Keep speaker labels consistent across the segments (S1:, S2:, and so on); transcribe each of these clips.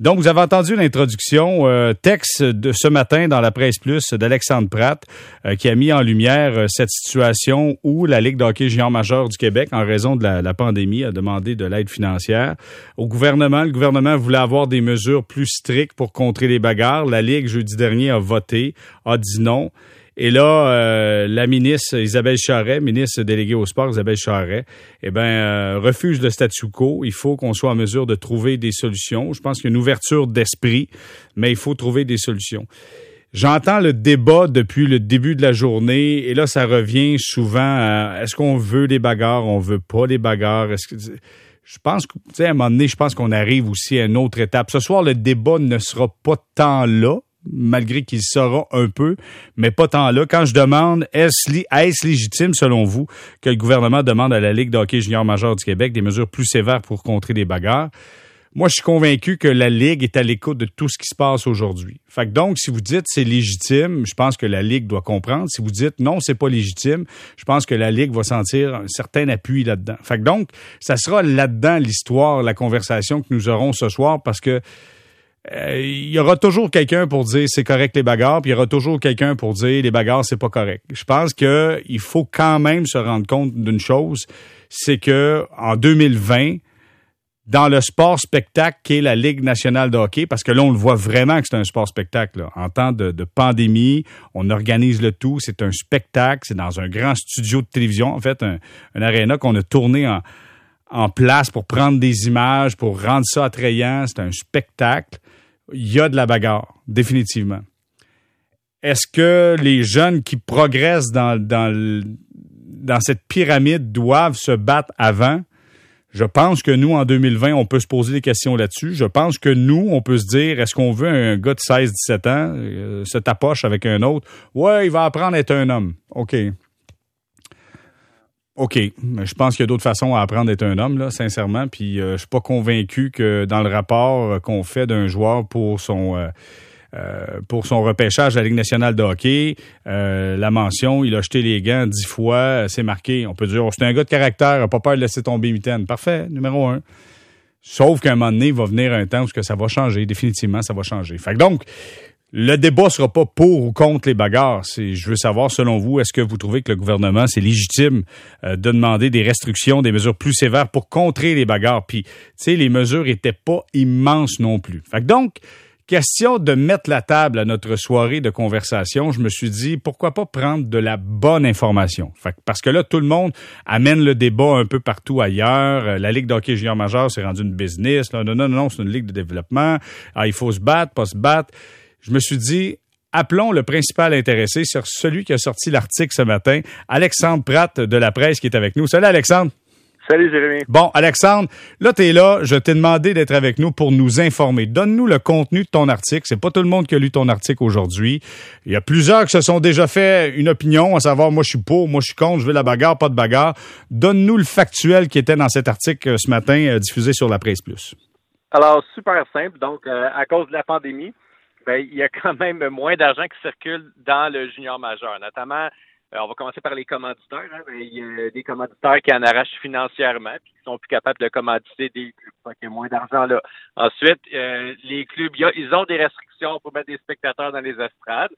S1: Donc, vous avez entendu l'introduction, euh, texte de ce matin dans la presse plus d'Alexandre Pratt, euh, qui a mis en lumière euh, cette situation où la Ligue d'hockey géant majeur du Québec, en raison de la pandémie, a demandé de l'aide financière au gouvernement. Le gouvernement voulait avoir des mesures plus strictes pour contrer les bagarres. La Ligue, jeudi dernier, a voté, a dit non. Et là, euh, la ministre Isabelle Charret, ministre déléguée au sport Isabelle Charret, eh ben euh, refuse le statu quo. Il faut qu'on soit en mesure de trouver des solutions. Je pense qu'il y a une ouverture d'esprit, mais il faut trouver des solutions. J'entends le débat depuis le début de la journée et là, ça revient souvent à est-ce qu'on veut des bagarres, on veut pas les bagarres? Est-ce que je pense que, à un moment donné, je pense qu'on arrive aussi à une autre étape. Ce soir, le débat ne sera pas tant là malgré qu'il sera un peu, mais pas tant là. Quand je demande, est-ce légitime, selon vous, que le gouvernement demande à la Ligue de hockey junior majeur du Québec des mesures plus sévères pour contrer des bagarres? Moi, je suis convaincu que la Ligue est à l'écoute de tout ce qui se passe aujourd'hui. Fait que donc, si vous dites c'est légitime, je pense que la Ligue doit comprendre. Si vous dites non, c'est pas légitime, je pense que la Ligue va sentir un certain appui là-dedans. Fait que donc, ça sera là-dedans l'histoire, la conversation que nous aurons ce soir parce que euh, il y aura toujours quelqu'un pour dire c'est correct les bagarres, puis il y aura toujours quelqu'un pour dire les bagarres c'est pas correct. Je pense que il faut quand même se rendre compte d'une chose, c'est que en 2020 dans le sport spectacle qu'est la Ligue nationale de hockey, parce que là, on le voit vraiment que c'est un sport spectacle. En temps de, pandémie, on organise le tout, c'est un spectacle, c'est dans un grand studio de télévision, en fait, un, un aréna qu'on a tourné en, en place pour prendre des images, pour rendre ça attrayant. C'est un spectacle. Il y a de la bagarre, définitivement. Est-ce que les jeunes qui progressent dans, dans, cette pyramide doivent se battre avant? Je pense que nous, en 2020, on peut se poser des questions là-dessus. Je pense que nous, on peut se dire, est-ce qu'on veut un gars de 16-17 ans euh, se tapoche avec un autre? Ouais, il va apprendre à être un homme. OK. OK. Je pense qu'il y a d'autres façons à apprendre d'être un homme, là, sincèrement. Puis euh, je suis pas convaincu que dans le rapport euh, qu'on fait d'un joueur pour son euh, pour son repêchage à la Ligue nationale de hockey, la mention, il a jeté les gants dix fois, c'est marqué. On peut dire, oh, c'est un gars de caractère, a pas peur de laisser tomber mitaine. Parfait, numéro un. Sauf qu'à un moment donné, il va venir un temps où ça va changer. Définitivement, ça va changer. Fait que donc, le débat sera pas pour ou contre les bagarres. je veux savoir, selon vous, est-ce que vous trouvez que le gouvernement, c'est légitime euh, de demander des restrictions, des mesures plus sévères pour contrer les bagarres? Puis, tu sais, les mesures étaient pas immenses non plus. Fait que donc, question de mettre la table à notre soirée de conversation, je me suis dit, pourquoi pas prendre de la bonne information? Fait que, parce que là, tout le monde amène le débat un peu partout ailleurs. Euh, la Ligue d'hockey junior majeur s'est rendue une business. Non, non, non, non, c'est une ligue de développement. Ah, il faut se battre, pas se battre je me suis dit, appelons le principal intéressé sur celui qui a sorti l'article ce matin, Alexandre Pratt de la presse qui est avec nous. Salut Alexandre.
S2: Salut Jérémy.
S1: Bon, Alexandre, là tu es là, je t'ai demandé d'être avec nous pour nous informer. Donne-nous le contenu de ton article. C'est pas tout le monde qui a lu ton article aujourd'hui. Il y a plusieurs qui se sont déjà fait une opinion, à savoir moi je suis pour, moi je suis contre, je veux la bagarre, pas de bagarre. Donne-nous le factuel qui était dans cet article euh, ce matin euh, diffusé sur la presse plus.
S2: Alors super simple. Donc euh, à cause de la pandémie, ben, il y a quand même moins d'argent qui circule dans le junior majeur, notamment euh, on va commencer par les commanditaires. Hein. Ben, il y a des commanditaires qui en arrachent financièrement puis qui sont plus capables de commanditer des clubs. Donc, il y a moins d'argent là. Ensuite, euh, les clubs, ils ont des restrictions pour mettre des spectateurs dans les estrades.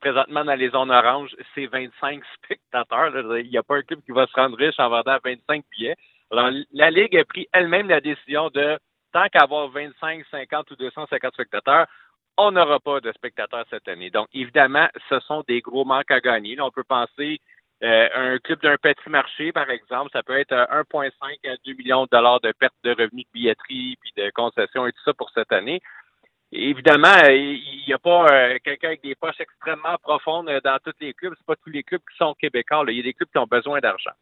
S2: Présentement, dans les zones oranges, c'est 25 spectateurs. Il n'y a pas un club qui va se rendre riche en vendant 25 billets. Alors, la Ligue a pris elle-même la décision de, tant qu'avoir 25, 50 ou 250 spectateurs, on n'aura pas de spectateurs cette année. Donc, évidemment, ce sont des gros manques à gagner. on peut penser euh, un club d'un petit marché, par exemple, ça peut être 1,5 à 2 millions de dollars de perte de revenus de billetterie puis de concessions et tout ça pour cette année. évidemment, il n'y a pas euh, quelqu'un avec des poches extrêmement profondes dans tous les clubs. C'est pas tous les clubs qui sont québécois. Il y a des clubs qui ont besoin d'argent.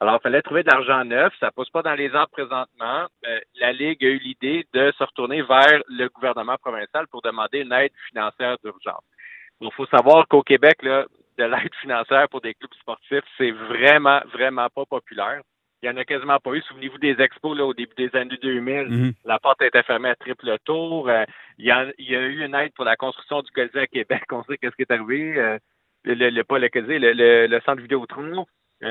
S2: Alors, il fallait trouver de l'argent neuf. Ça ne pousse pas dans les arbres présentement. Euh, la Ligue a eu l'idée de se retourner vers le gouvernement provincial pour demander une aide financière d'urgence. Il faut savoir qu'au Québec, là, de l'aide financière pour des clubs sportifs, c'est vraiment, vraiment pas populaire. Il n'y en a quasiment pas eu. Souvenez-vous des expos là, au début des années 2000. Mhm. La porte était fermée à triple tour. Euh, il, y a, eu une aide pour la construction du Colisée à Québec. On sait qu'est-ce qui est arrivé. Euh, le, le, pas le Colisée, le, le, le centre Vidéotron. Euh,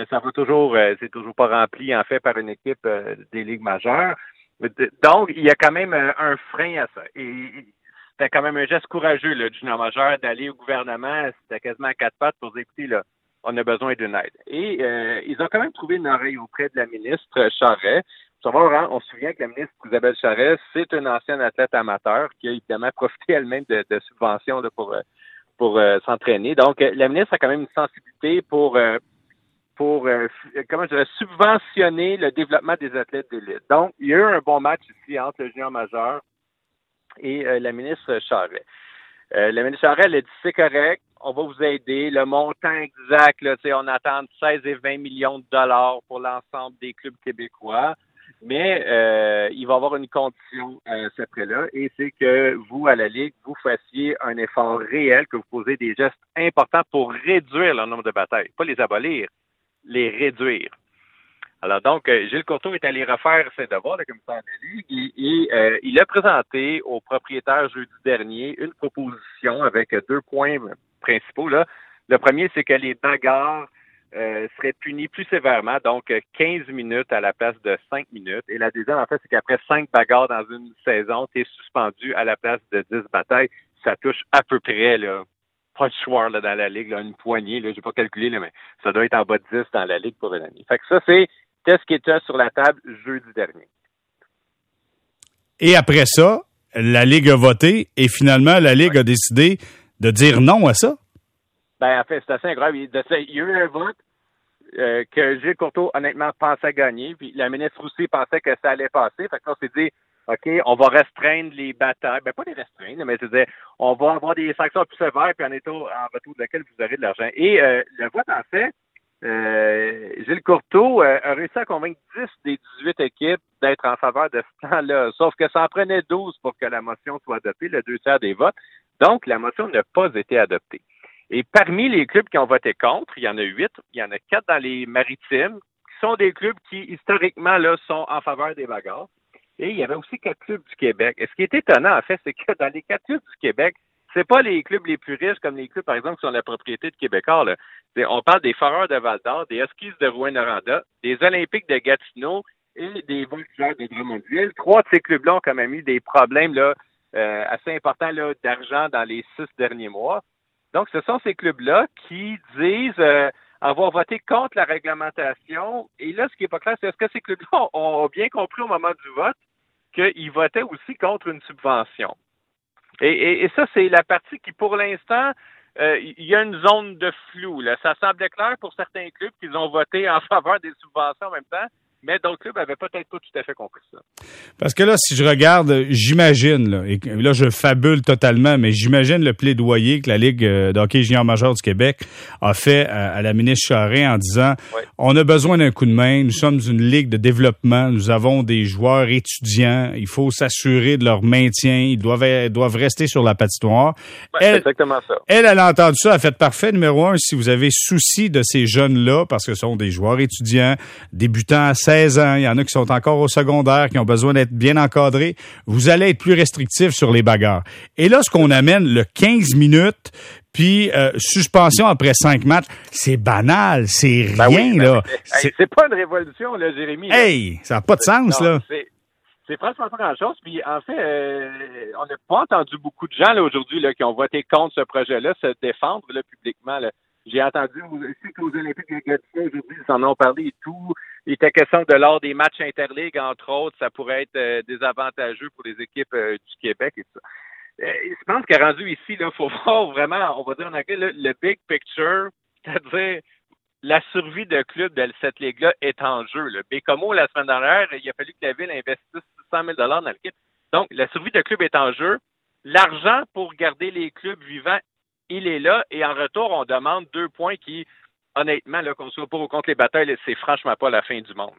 S2: ça va toujours, euh, c'est toujours pas rempli en fait par une équipe euh, des ligues majeures. Donc, il y a quand même un frein à ça. Et c'était quand même un geste courageux là, du majeur d'aller au gouvernement. C'était quasiment à quatre pattes pour dire, écoutez, là, on a besoin d'une aide. Et euh, ils ont quand même trouvé une oreille auprès de la ministre Charret. Savoir, hein, on se souvient que la ministre Isabelle Charret, c'est une ancienne athlète amateur qui a évidemment profité elle-même de, subventions pour, euh, pour euh, s'entraîner. Donc, la ministre a quand même une sensibilité pour pour comment je subventionner le développement des athlètes d'élite. Donc, il y a eu un bon match ici entre le junior majeur et euh, la ministre Charret. Euh, la ministre Charret, elle a dit c'est correct, on va vous aider. Le montant exact, on attend 16 et 20 millions de dollars pour l'ensemble des clubs québécois. Mais euh, il va y avoir une condition à ce prêt-là, et c'est que vous, à la Ligue, vous fassiez un effort réel, que vous posez des gestes importants pour réduire le nombre de batailles, pas les abolir, les réduire. Alors donc, euh, Gilles Courteau est allé refaire ses devoirs de commissaire de et, euh, il a présenté au propriétaire jeudi dernier une proposition avec deux points principaux. Le premier, c'est que les bagarres euh, seraient punis plus sévèrement, donc 15 minutes à la place de 5 minutes. Et la deuxième, en fait, c'est qu'après 5 bagarres dans une saison, tu es suspendu à la place de 10 batailles. Ça touche à peu près là, pas de choix là, dans la ligue, là, une poignée, là, j'ai pas calculé, là, mais ça doit être en bas de 10 dans la ligue pour une année. Fait que ça, c'est ce qui était sur la table jeudi dernier.
S1: Et après ça, la Ligue a voté et finalement, la Ligue a décidé de dire non à ça?
S2: Ben, en fait, c'est assez incroyable. Il y a eu un vote euh, que Gilles Courteau, honnêtement, pensait gagner. Puis la ministre aussi pensait que ça allait passer. Fait qu'on s'est dit, OK, on va restreindre les batailles. Ben, pas les restreindre, mais c'est-à-dire, on va avoir des sanctions plus sévères, puis en, étant, en retour de laquelle vous aurez de l'argent. Et euh, le vote, en fait, euh, Gilles Courteau euh, a réussi à convaincre 10 des 18 équipes d'être en faveur de ce plan-là. Sauf que ça en prenait 12 pour que la motion soit adoptée, le deux tiers des votes. Donc, la motion n'a pas été adoptée. Et parmi les clubs qui ont voté contre, il y en a huit, il y en a quatre dans les maritimes, qui sont des clubs qui, historiquement, là, sont en faveur des bagarres. Et il y avait aussi quatre clubs du Québec. Et ce qui est étonnant, en fait, c'est que dans les quatre clubs du Québec, c'est pas les clubs les plus riches comme les clubs, par exemple, qui sont la propriété de Québécois. Là. On parle des Foreurs de Val-d'Or, des Huskies de Rouen-Noranda, des Olympiques de Gatineau et des Voltigeurs de Drummondville. Trois de ces clubs-là ont quand même eu des problèmes là, euh, assez importants d'argent dans les six derniers mois. Donc, ce sont ces clubs-là qui disent euh, avoir voté contre la réglementation. Et là, ce qui n'est pas clair, c'est est-ce que ces clubs-là ont bien compris au moment du vote? Qu'ils votaient aussi contre une subvention. Et, ça, c'est la partie qui, pour l'instant, euh, il y a une zone de flou. Là. Ça semblait clair pour certains clubs qu'ils ont voté en faveur des subventions en même temps mais d'autres clubs n'avaient peut-être pas tout à fait compris ça.
S1: Parce que là, si je regarde, j'imagine, là, et là je fabule totalement, mais j'imagine le plaidoyer que la Ligue euh, d'hockey junior majeur du Québec a fait à, la ministre Charest en disant on a besoin d'un coup de main, nous sommes une ligue de développement, nous avons des joueurs étudiants, il faut s'assurer de leur maintien, ils doivent, doivent rester sur la patinoire.
S2: elle, exactement ça.
S1: Elle, elle a entendu ça, elle a fait parfait. Numéro un, si vous avez souci de ces jeunes-là, parce que ce sont des joueurs étudiants, débutants à 16 ans, il y en a qui sont encore au secondaire, qui ont besoin d'être bien encadrés, vous allez être plus restrictif sur les bagarres. Et là, ce qu'on amène, le 15 minutes, puis euh, suspension après 5 matchs, c'est banal, c'est ben rien, là.
S2: c'est pas une révolution, là, Jérémy.
S1: Hey, ça n'a pas de sens, là.
S2: C'est franchement pas grand-chose. Puis en fait, euh, on n'a pas entendu beaucoup de gens là aujourd'hui là qui ont voté contre ce projet-là se défendre là, publiquement. Là. J'ai entendu aussi qu'aux Olympiques de Gatineau aujourd'hui, ils en ont parlé et tout. Il était question de lors des matchs interligues, entre autres, ça pourrait être euh, désavantageux pour les équipes euh, du Québec et tout ça. Euh, je pense qu'à rendu ici, il faut voir vraiment, on va dire en anglais, le big picture, c'est-à-dire la survie de club de cette ligue-là est en jeu. Le Bécomo, la semaine dernière, il a fallu que la ville investisse 600 000 dans l'équipe. Donc, la survie de club est en jeu. L'argent pour garder les clubs vivants il est là et en retour, on demande deux points qui, honnêtement, là, qu'on soit pour ou contre les batailles, c'est franchement pas la fin du monde.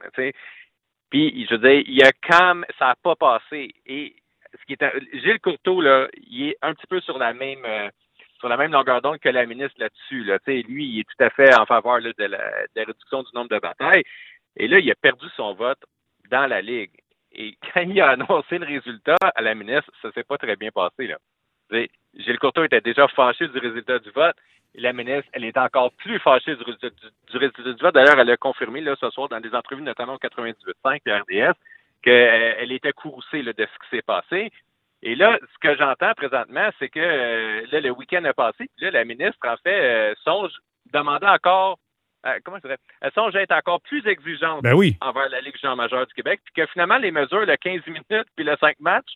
S2: Puis, je veux dire, il y a quand ça n'a pas passé. Et ce qui est Gilles Courteau, là, il est un petit peu sur la même euh, sur la même longueur d'onde que la ministre là-dessus. Là. Lui, il est tout à fait en faveur de, la, réduction du nombre de batailles. Et là, il a perdu son vote dans la Ligue. Et quand il a annoncé le résultat à la ministre, ça s'est pas très bien passé. Gilles Courteau était déjà fâché du résultat du vote. Et la ministre, elle est encore plus fâchée du résultat du, résultat du vote. D'ailleurs, elle a confirmé là, ce soir dans des entrevues, notamment au 98.5 et RDS, qu'elle était courroucée de ce qui s'est passé. Et là, ce que j'entends présentement, c'est que là, le week-end a passé, puis là, la ministre, en fait, songe demander encore comment ça Elle songe à être encore plus exigeante
S1: ben oui.
S2: envers la Ligue junior majeure du Québec, puis que finalement, les mesures, le 15 minutes puis le 5 matchs,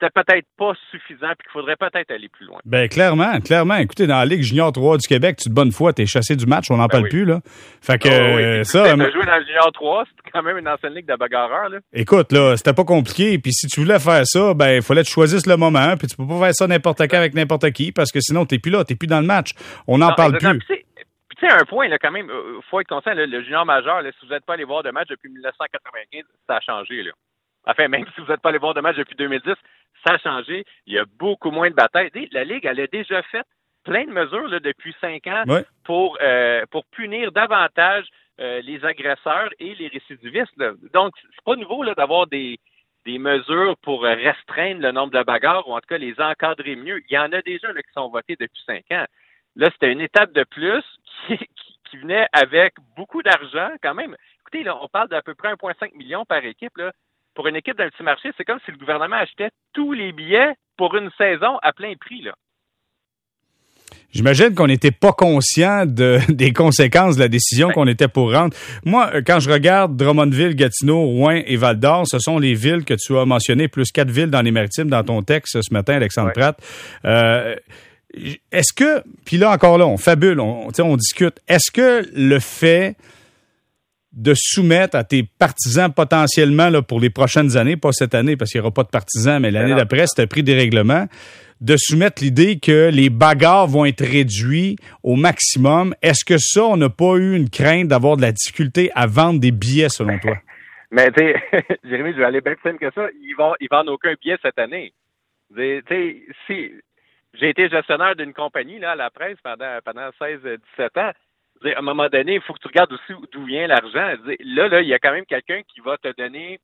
S2: c'était peut-être pas suffisant puis qu'il faudrait peut-être aller plus loin.
S1: Ben clairement, clairement. Écoutez, dans la Ligue junior 3 du Québec, tu de bonne foi, t'es chassé du match, on n'en ben parle plus là. Fait que oh,
S2: oui. ça. Euh, joué dans la junior 3, c'était quand même une ancienne ligue de bagarreurs là.
S1: Écoute là, c'était pas compliqué. Puis si tu voulais faire ça, ben il fallait que tu choisisses le moment. Puis tu peux pas faire ça n'importe quand avec n'importe qui parce que sinon t'es plus là, t'es plus dans le match. On n'en parle plus.
S2: Tu sais, un point, là, quand même, il euh, faut être conscient, le junior majeur, là, si vous n'êtes pas allé voir de match depuis 1995, ça a changé. Là. Enfin, même si vous n'êtes pas allé voir de match depuis 2010, ça a changé. Il y a beaucoup moins de batailles. La Ligue, elle a déjà fait plein de mesures là, depuis cinq ans pour, euh, pour punir davantage euh, les agresseurs et les récidivistes. Donc, c'est pas nouveau là, d'avoir des, des mesures pour restreindre le nombre de bagarres ou en tout cas les encadrer mieux. Il y en a déjà là, qui sont votés depuis cinq ans. Là, c'était une étape de plus qui, qui, venait avec beaucoup d'argent quand même. Écoutez, là, on parle d'à peu près 1,5 million par équipe. Là pour une équipe d'un petit marché, c'est comme si le gouvernement achetait tous les billets pour une saison à plein prix. Là.
S1: J'imagine qu'on n'était pas conscient de, des conséquences de la décision qu'on était pour rendre. Moi, quand je regarde Drummondville, Gatineau, Rouen et Val-d'Or, ce sont les villes que tu as mentionnées, plus quatre villes dans les maritimes dans ton texte ce matin, Alexandre Pratt. Euh, est-ce que, puis là encore là, on fabule, on, on discute, est-ce que le fait de soumettre à tes partisans potentiellement là, pour les prochaines années, pas cette année parce qu'il n'y aura pas de partisans, mais l'année d'après, c'est un prix des règlements, de soumettre l'idée que les bagarres vont être réduits au maximum. Est-ce que ça, on n'a pas eu une crainte d'avoir de la difficulté à vendre des billets selon toi?
S2: Mais tu sais, Jérémy, je vais aller bien plus simple que ça. Ils vont, ils vendent aucun billet cette année. Tu sais, si j'ai été gestionnaire d'une compagnie là à la presse pendant pendant 16-17 ans à un moment donné, il faut que tu regardes aussi d'où vient l'argent. Là, là, il y a quand même quelqu'un qui va te donner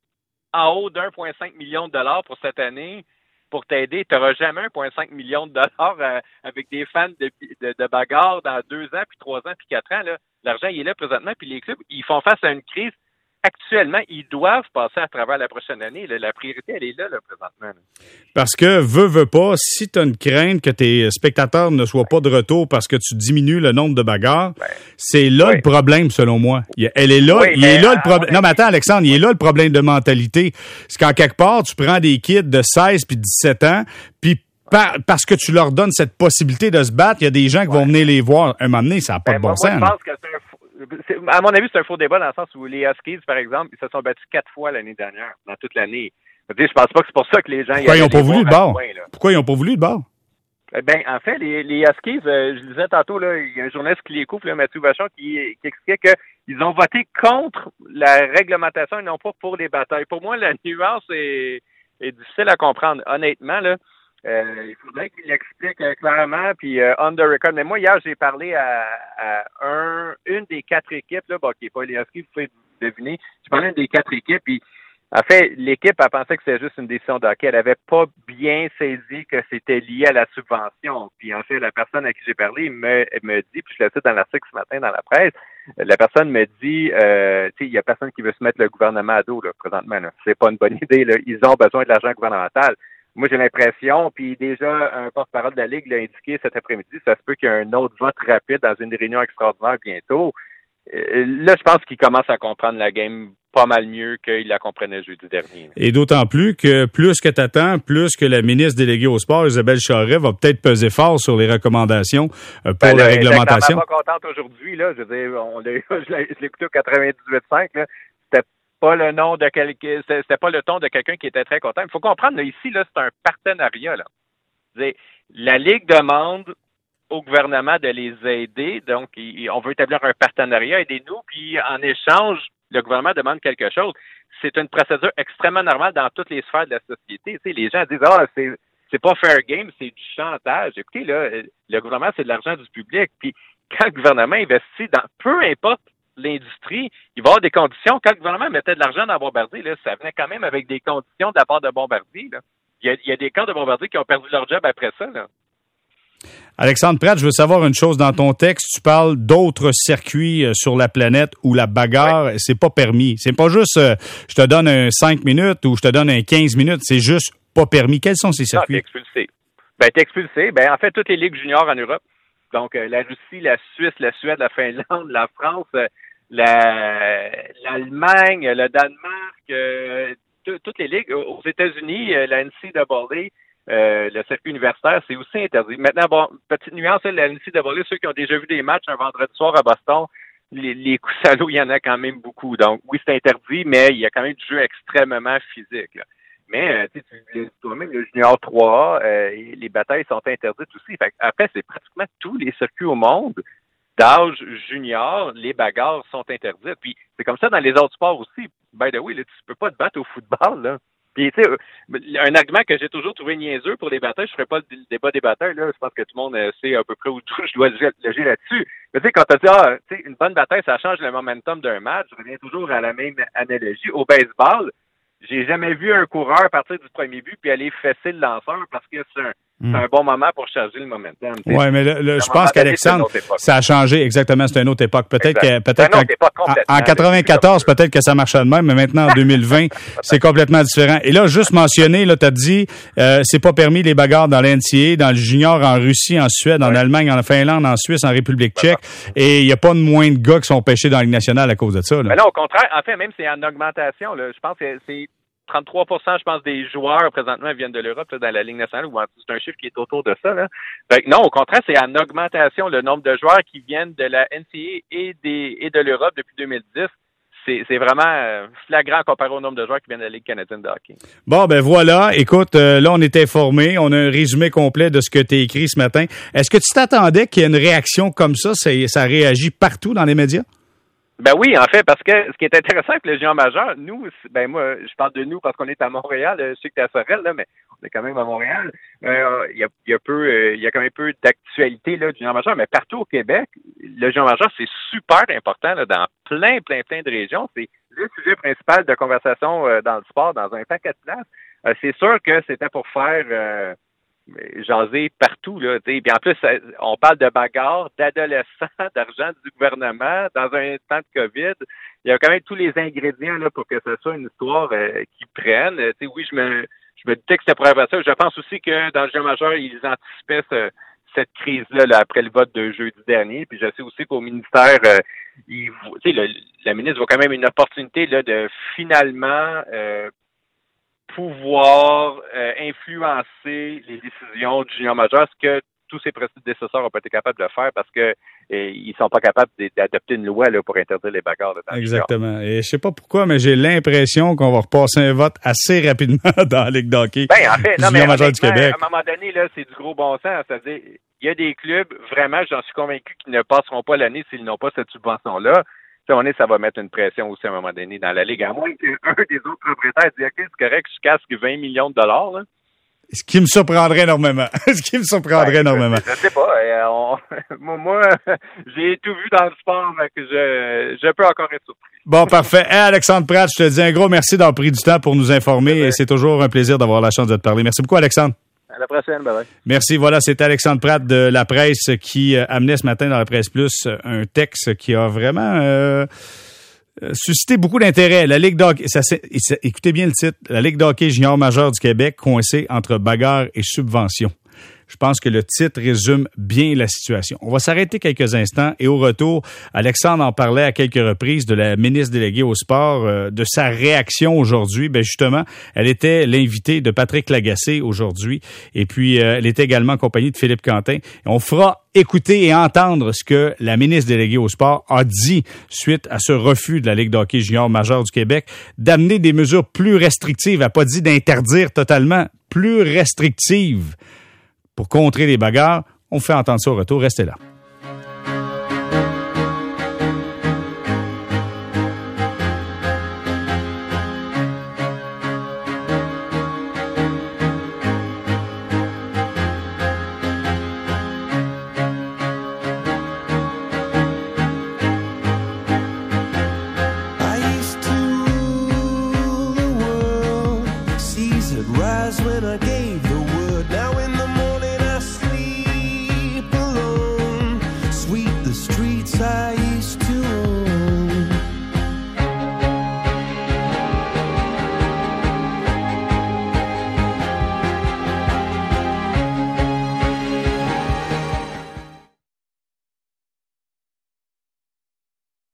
S2: en haut d'1,5 million de dollars pour cette année pour t'aider. Tu n'auras jamais 1,5 million de dollars euh, avec des fans de, de, de bagarre dans deux ans, puis trois ans, puis quatre ans. L'argent, il est là présentement, puis les clubs, ils font face à une crise actuellement, ils doivent passer à travers la prochaine année. La priorité, elle est là, présentement.
S1: Parce que, veux, veux pas, si tu as une crainte que tes spectateurs ne soient pas de retour parce que tu diminues le nombre de bagarres, c'est là le problème, selon moi. Elle est là, il est là le problème. Non, mais attends, Alexandre, il est là le problème de mentalité. C'est qu'en quelque part, tu prends des kids de 16 puis 17 ans, puis parce que tu leur donnes cette possibilité de se battre, il y a des gens qui vont venir les voir. Un moment donné, ça n'a pas ben, de bon sens.
S2: je pense que à mon avis, c'est un faux débat dans le sens où les Huskies, par exemple, ils se sont battus quatre fois l'année dernière, dans toute l'année. Je ne pense pas que c'est pour ça que les gens...
S1: Pourquoi ils n'ont pas voulu de bord? Pourquoi ils n'ont pas voulu de bord?
S2: Ben, en fait, les, les Huskies, euh, je disais tantôt, là, il y a un journaliste qui les là, Mathieu Vachon, qui, qui expliquait qu'ils ont voté contre la réglementation et non pas pour les batailles. Pour moi, la nuance est, est difficile à comprendre. Honnêtement, là, euh, il faudrait qu'il l'explique euh, clairement, puis euh, on the record. Mais moi, hier, j'ai parlé à, un, une des quatre équipes, là, bon, qui n'est pas vous pouvez deviner. J'ai parlé à une des quatre équipes, puis en fait, l'équipe a pensé que c'était juste une décision d'hockey. Elle n'avait pas bien saisi que c'était lié à la subvention. Puis en fait, la personne à qui j'ai parlé me, me dit, puis je le cite dans l'article ce matin dans la presse, la personne me dit, euh, tu sais, il y a personne qui veut se mettre le gouvernement à dos là, présentement. Là. C'est pas une bonne idée. Là. Ils ont besoin de l'argent gouvernemental moi, j'ai l'impression, puis déjà, un porte-parole de la Ligue l'a indiqué cet après-midi, ça se peut qu'il y ait un autre vote rapide dans une réunion extraordinaire bientôt. Euh, là, je pense qu'il commence à comprendre la game pas mal mieux qu'il la comprenait jeudi dernier.
S1: Et d'autant plus que plus que t'attends, plus que la ministre déléguée au sport, Isabelle Charret, va peut-être peser fort sur les recommandations euh, pour ben, la réglementation.
S2: Je suis pas contente aujourd'hui, là. Je veux dire, on je l'ai écouté au 98.5, là pas le nom de quelqu'un, c'était pas le ton de quelqu'un qui était très content. Il faut comprendre, ici, là, c'est un partenariat, là. La Ligue demande au gouvernement de les aider, donc on veut établir un partenariat, aidez-nous, puis en échange, le gouvernement demande quelque chose. C'est une procédure extrêmement normale dans toutes les sphères de la société. les gens disent Ah, c'est c'est pas fair game, c'est du chantage. Écoutez, là, le gouvernement, c'est de l'argent du public. Puis quand le gouvernement investit dans peu importe l'industrie, il va y avoir des conditions. Quand le gouvernement mettait de l'argent dans Bombardier, là, ça venait quand même avec des conditions de la part de Bombardier. Il, y a, il, y a, des camps de Bombardier qui ont perdu leur job après ça. Là.
S1: Alexandre Pratt, je veux savoir une chose dans ton texte. Tu parles d'autres circuits euh, sur la planète où la bagarre, c'est pas permis. C'est pas juste euh, je te donne un 5 minutes ou je te donne un 15 minutes. C'est juste pas permis. Quels sont ces circuits?
S2: Non, expulsé. Ben, t'es expulsé. Ben, en fait, toutes les ligues juniors en Europe. Donc, euh, la Russie, la Suisse, la Suède, la Finlande, la France, l'Allemagne, le Danemark, toutes les ligues. Aux États-Unis, la NCAA, euh, le circuit universitaire, c'est aussi interdit. Maintenant, bon, petite nuance, la NCAA, ceux qui ont déjà vu des matchs un vendredi soir à Boston, les, les coups salauds, il y en a quand même beaucoup. Donc, oui, c'est interdit, mais il y a quand même du jeu extrêmement physique. Mais euh, tu toi-même, le junior 3 euh, les batailles sont interdites aussi. Fait après, c'est pratiquement tous les circuits au monde d'âge junior, les bagarres sont interdites. Puis c'est comme ça dans les autres sports aussi. By the way, là, tu peux pas te battre au football. Là. Puis, tu sais, un argument que j'ai toujours trouvé niaiseux pour les batailles, je ferai pas le débat des batailles, là. Je pense que tout le monde euh, sait à peu près où je dois loger là-dessus. Mais tu sais, quand tu dis, ah, tu sais, une bonne bataille, ça change le momentum d'un match, je reviens toujours à la même analogie. Au baseball, j'ai jamais vu un coureur partir du premier but puis aller fesser le lanceur parce que c'est un, c'est un bon moment pour changer le momentum.
S1: Oui, mais le, je pense qu'Alexandre, ça a changé exactement. C'est une autre époque. Peut-être que peut-être en, 94, peut-être que ça marchait de même, mais maintenant en 2020, c'est complètement différent. Et là, juste mentionner, là, t'as dit, euh, c'est pas permis les bagarres dans l'NCA, dans le junior, en Russie, en Suède, en Allemagne, en Finlande, en Suisse, en République tchèque, et il n'y a pas de moins de gars qui sont pêchés dans la Ligue nationale à cause de ça. Là.
S2: Mais non, au contraire, en fait, même c'est en augmentation. Là. Je pense que c'est 33% je pense, des joueurs présentement viennent de l'Europe dans la Ligue nationale. C'est un chiffre qui est autour de ça. Là. non, au contraire, c'est en augmentation le nombre de joueurs qui viennent de la NCA et de l'Europe depuis 2010 c'est vraiment euh, flagrant comparé au nombre de joueurs qui viennent de la Ligue canadienne de hockey.
S1: Bon, ben voilà. Écoute, euh, là, on est informé. On a un résumé complet de ce que tu as écrit ce matin. Est-ce que tu t'attendais qu'il y ait une réaction comme ça? Ça réagit partout dans les médias?
S2: Ben oui, en fait, parce que ce qui est intéressant avec le géant majeur, nous, ben moi, je parle de nous parce qu'on est à Montréal, je sais que tu à Sorel, là, mais on est quand même à Montréal. Euh, il y, a, y, a, peu, euh, il y a quand même peu d'actualité là, du géant majeur, mais partout au Québec, le géant majeur, c'est super important là, dans plein, plein, plein de régions. C'est le sujet principal de conversation euh, dans le sport dans un paquet de places. c'est sûr que c'était pour faire jaser partout. Là, Puis en plus, on parle de bagarres, d'adolescents, d'argent du gouvernement dans un temps de COVID. Il y a quand même tous les ingrédients là, pour que ce soit une histoire euh, qui prenne. sais, oui, je me je me disais que c'était pour avoir ça. Je pense aussi que dans le jeu majeur, ils anticipaient cette crise-là là, après le vote de jeudi dernier. Puis je sais aussi qu'au ministère, euh, il, le, la ministre voit quand même une opportunité là, de finalement euh, pouvoir euh, influencer les décisions du junior majeur, ce que tous ces prédécesseurs n'ont pas été capables de faire parce que euh, ils sont pas capables d'adopter une loi là, pour interdire les bagarres.
S1: Exactement. Et je sais pas pourquoi, mais j'ai l'impression qu'on va repasser un vote assez rapidement dans la Ligue d'hockey
S2: ben, en fait, non, mais du Québec. À un moment donné, là, c'est du gros bon sens. C'est-à-dire, il y a des clubs, vraiment, j'en suis convaincu, qui ne passeront pas l'année s'ils n'ont pas cette subvention-là ça va mettre une pression aussi à un moment donné dans la Ligue, à moins qu'un des autres propriétaires dise OK, c'est correct, je casque 20 millions de dollars. Là.
S1: Ce qui me surprendrait énormément. Ce qui me surprendrait énormément.
S2: Je, sais pas. Euh, moi, j'ai tout vu dans le sport, mais que je, je peux encore être surpris.
S1: Bon, parfait. Alexandre Pratt, je te dis un gros merci d'avoir pris du temps pour nous informer et c'est toujours un plaisir d'avoir la chance de te parler. Merci beaucoup, Alexandre.
S2: À la prochaine, bye bye.
S1: Merci. Voilà, c'est Alexandre Pratt de la presse qui euh, amenait ce matin dans la presse plus un texte qui a vraiment euh, suscité beaucoup d'intérêt. La Ligue d'hockey, écoutez bien le titre, la Ligue d'hockey junior majeur du Québec coincée entre bagarre et subvention. Je pense que le titre résume bien la situation. On va s'arrêter quelques instants et au retour, Alexandre en parlait à quelques reprises de la ministre déléguée au sport, euh, de sa réaction aujourd'hui. Ben justement, elle était l'invitée de Patrick Lagacé aujourd'hui et puis euh, elle était également accompagnée de Philippe Quentin. on fera écouter et entendre ce que la ministre déléguée au sport a dit suite à ce refus de la Ligue d'hockey junior majeure du Québec d'amener des mesures plus restrictives. Elle n'a pas dit d'interdire totalement, plus restrictives pour contrer les bagarres. On fait entendre ça au retour. Restez là.